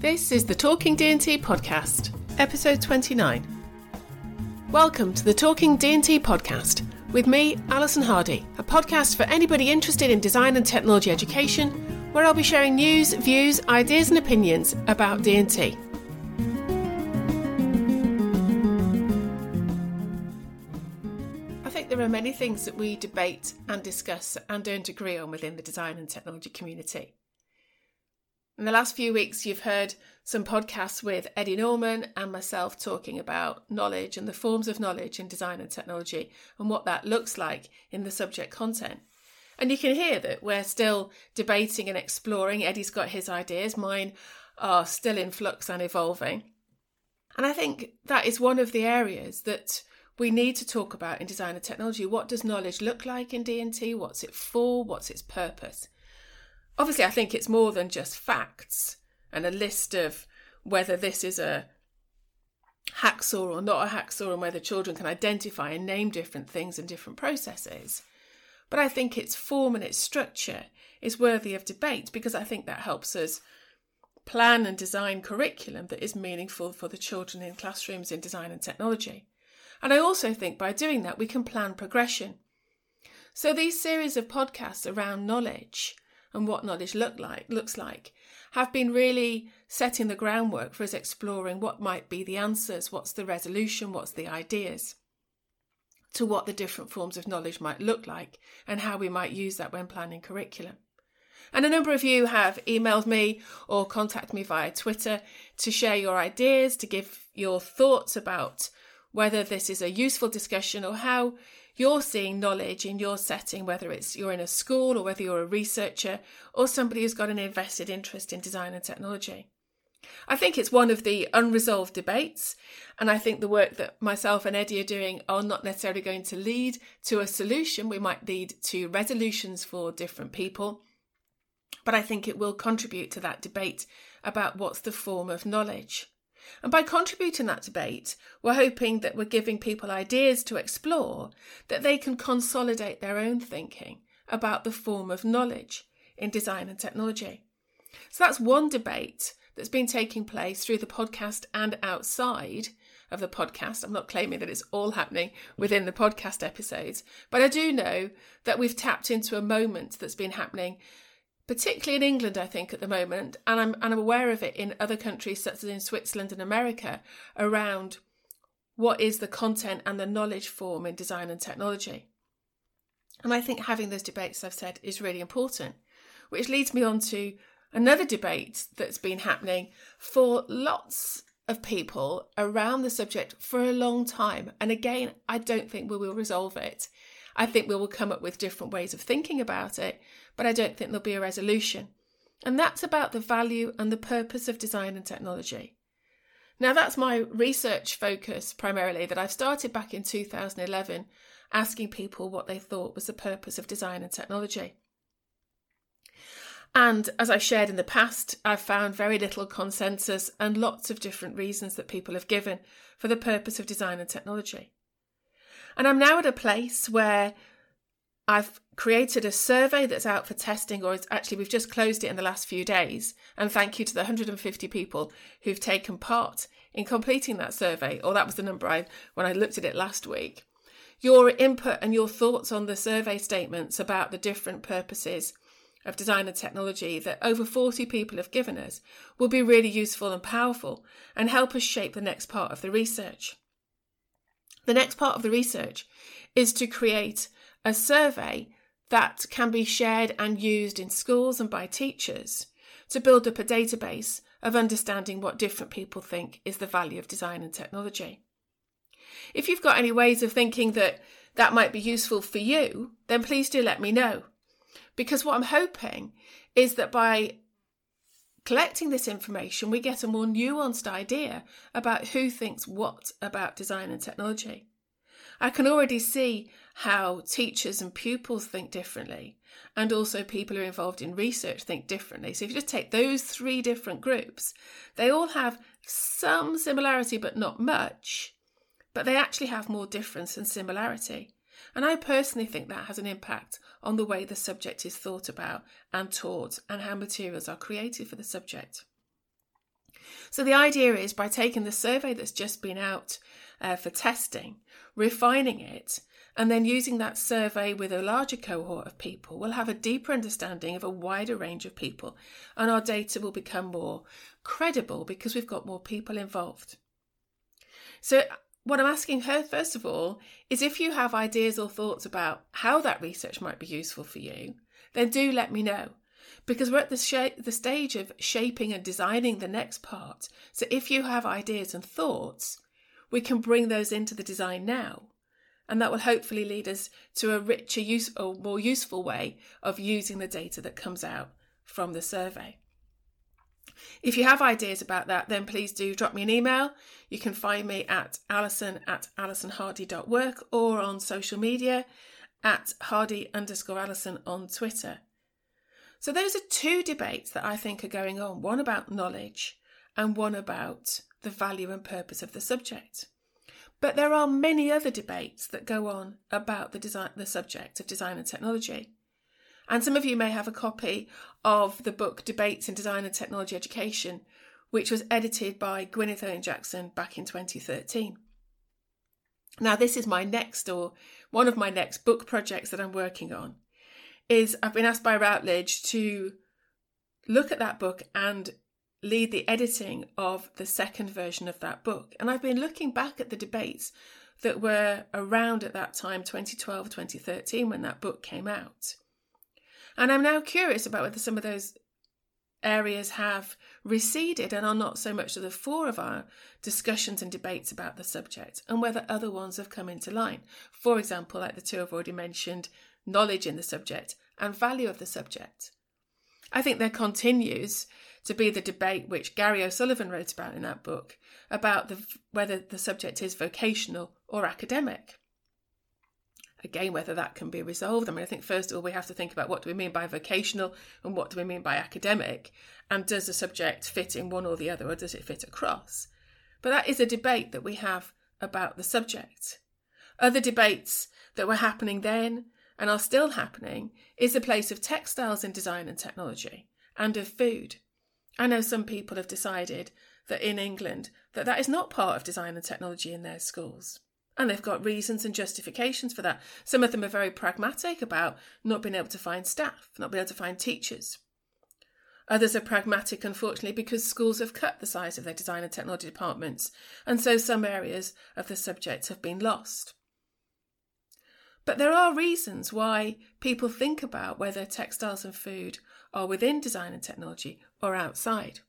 This is the Talking D&T podcast, episode 29. Welcome to the Talking D&T podcast with me, Alison Hardy, a podcast for anybody interested in design and technology education, where I'll be sharing news, views, ideas and opinions about D&T. I think there are many things that we debate and discuss and don't agree on within the design and technology community. In the last few weeks, you've heard some podcasts with Eddie Norman and myself talking about knowledge and the forms of knowledge in design and technology and what that looks like in the subject content. And you can hear that we're still debating and exploring. Eddie's got his ideas, mine are still in flux and evolving. And I think that is one of the areas that we need to talk about in design and technology. What does knowledge look like in D&T? What's it for? What's its purpose? Obviously, I think it's more than just facts and a list of whether this is a hacksaw or not a hacksaw and whether children can identify and name different things and different processes. But I think its form and its structure is worthy of debate because I think that helps us plan and design curriculum that is meaningful for the children in classrooms in design and technology. And I also think by doing that, we can plan progression. So these series of podcasts around knowledge and what knowledge look like looks like have been really setting the groundwork for us exploring what might be the answers, what's the resolution, what's the ideas to what the different forms of knowledge might look like and how we might use that when planning curriculum. And a number of you have emailed me or contacted me via Twitter to share your ideas, to give your thoughts about whether this is a useful discussion or how you're seeing knowledge in your setting, whether it's you're in a school or whether you're a researcher or somebody who's got an invested interest in design and technology. I think it's one of the unresolved debates, and I think the work that myself and Eddie are doing are not necessarily going to lead to a solution. We might lead to resolutions for different people, but I think it will contribute to that debate about what's the form of knowledge. And by contributing that debate, we're hoping that we're giving people ideas to explore that they can consolidate their own thinking about the form of knowledge in design and technology. So that's one debate that's been taking place through the podcast and outside of the podcast. I'm not claiming that it's all happening within the podcast episodes, but I do know that we've tapped into a moment that's been happening particularly in England, I think, at the moment, and I'm, and I'm aware of it in other countries such as in Switzerland and America, around what is the content and the knowledge form in design and technology. And I think having those debates, I've said, is really important, which leads me on to another debate that's been happening for lots of people around the subject for a long time. And again, I don't think we will resolve it. I think we will come up with different ways of thinking about it, but I don't think there'll be a resolution. And that's about the value and the purpose of design and technology. Now, that's my research focus primarily that I've started back in 2011, asking people what they thought was the purpose of design and technology. And as I've shared in the past, I've found very little consensus and lots of different reasons that people have given for the purpose of design and technology. And I'm now at a place where I've created a survey that's out for testing, or actually, we've just closed it in the last few days. And thank you to the 150 people who've taken part in completing that survey, or that was the number I when I looked at it last week. Your input and your thoughts on the survey statements about the different purposes of design and technology that over 40 people have given us will be really useful and powerful and help us shape the next part of the research. The next part of the research is to create a survey that can be shared and used in schools and by teachers to build up a database of understanding what different people think is the value of design and technology. If you've got any ways of thinking that that might be useful for you, then please do let me know. Because what I'm hoping is that by collecting this information, we get a more nuanced idea about who thinks what about design and technology. I can already see how teachers and pupils think differently, and also people who are involved in research think differently. So, if you just take those three different groups, they all have some similarity, but not much, but they actually have more difference than similarity. And I personally think that has an impact on the way the subject is thought about and taught, and how materials are created for the subject. So, the idea is by taking the survey that's just been out uh, for testing, refining it, and then using that survey with a larger cohort of people, we'll have a deeper understanding of a wider range of people, and our data will become more credible because we've got more people involved. So, what I'm asking her, first of all, is if you have ideas or thoughts about how that research might be useful for you, then do let me know. Because we're at the, sh- the stage of shaping and designing the next part. So if you have ideas and thoughts, we can bring those into the design now. And that will hopefully lead us to a richer, use, or more useful way of using the data that comes out from the survey. If you have ideas about that, then please do drop me an email. You can find me at alison at alisonhardy.work or on social media at hardy underscore alison on Twitter. So those are two debates that I think are going on one about knowledge and one about the value and purpose of the subject. But there are many other debates that go on about the design the subject of design and technology. And some of you may have a copy of the book Debates in Design and Technology Education, which was edited by Gwyneth Owen Jackson back in 2013. Now, this is my next or one of my next book projects that I'm working on. Is I've been asked by Routledge to look at that book and lead the editing of the second version of that book. And I've been looking back at the debates that were around at that time, 2012, 2013, when that book came out. And I'm now curious about whether some of those areas have receded and are not so much to the fore of our discussions and debates about the subject, and whether other ones have come into line. For example, like the two I've already mentioned, knowledge in the subject and value of the subject. I think there continues to be the debate which Gary O'Sullivan wrote about in that book about the, whether the subject is vocational or academic. Again whether that can be resolved. I mean i think first of all we have to think about what do we mean by vocational and what do we mean by academic? And does the subject fit in one or the other or does it fit across? But that is a debate that we have about the subject. Other debates that were happening then and are still happening is the place of textiles in design and technology and of food i know some people have decided that in england that that is not part of design and technology in their schools and they've got reasons and justifications for that. Some of them are very pragmatic about not being able to find staff, not being able to find teachers. Others are pragmatic, unfortunately, because schools have cut the size of their design and technology departments, and so some areas of the subject have been lost. But there are reasons why people think about whether textiles and food are within design and technology or outside.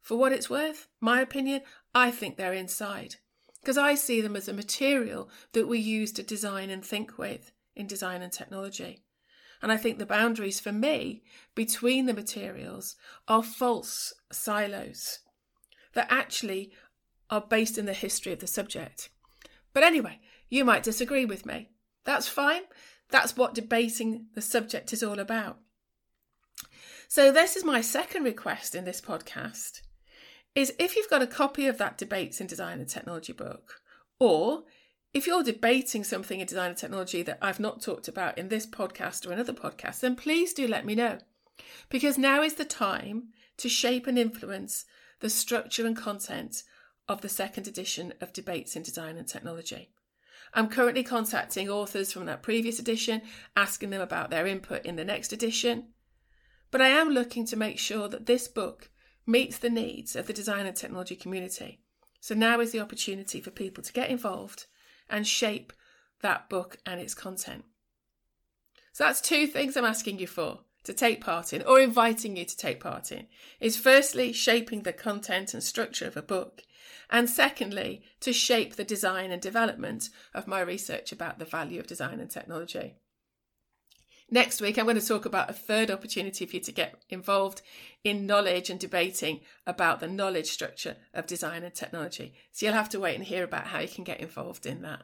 For what it's worth, my opinion, I think they're inside because I see them as a material that we use to design and think with in design and technology. And I think the boundaries for me between the materials are false silos that actually are based in the history of the subject. But anyway, you might disagree with me. That's fine. That's what debating the subject is all about. So, this is my second request in this podcast is if you've got a copy of that Debates in Design and Technology book, or if you're debating something in design and technology that I've not talked about in this podcast or another podcast, then please do let me know. Because now is the time to shape and influence the structure and content of the second edition of Debates in Design and Technology. I'm currently contacting authors from that previous edition, asking them about their input in the next edition. But I am looking to make sure that this book meets the needs of the design and technology community. So now is the opportunity for people to get involved and shape that book and its content. So that's two things I'm asking you for to take part in or inviting you to take part in is firstly shaping the content and structure of a book and secondly to shape the design and development of my research about the value of design and technology. Next week, I'm going to talk about a third opportunity for you to get involved in knowledge and debating about the knowledge structure of design and technology. So you'll have to wait and hear about how you can get involved in that.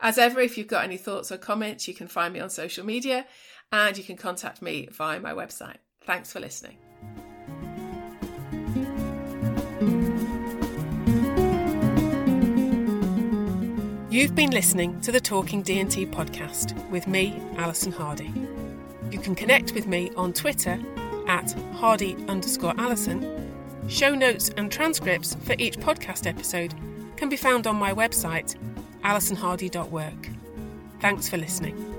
As ever, if you've got any thoughts or comments, you can find me on social media and you can contact me via my website. Thanks for listening. You've been listening to the Talking D&T podcast with me, Alison Hardy. You can connect with me on Twitter at Hardy underscore Alison. Show notes and transcripts for each podcast episode can be found on my website, alisonhardy.work. Thanks for listening.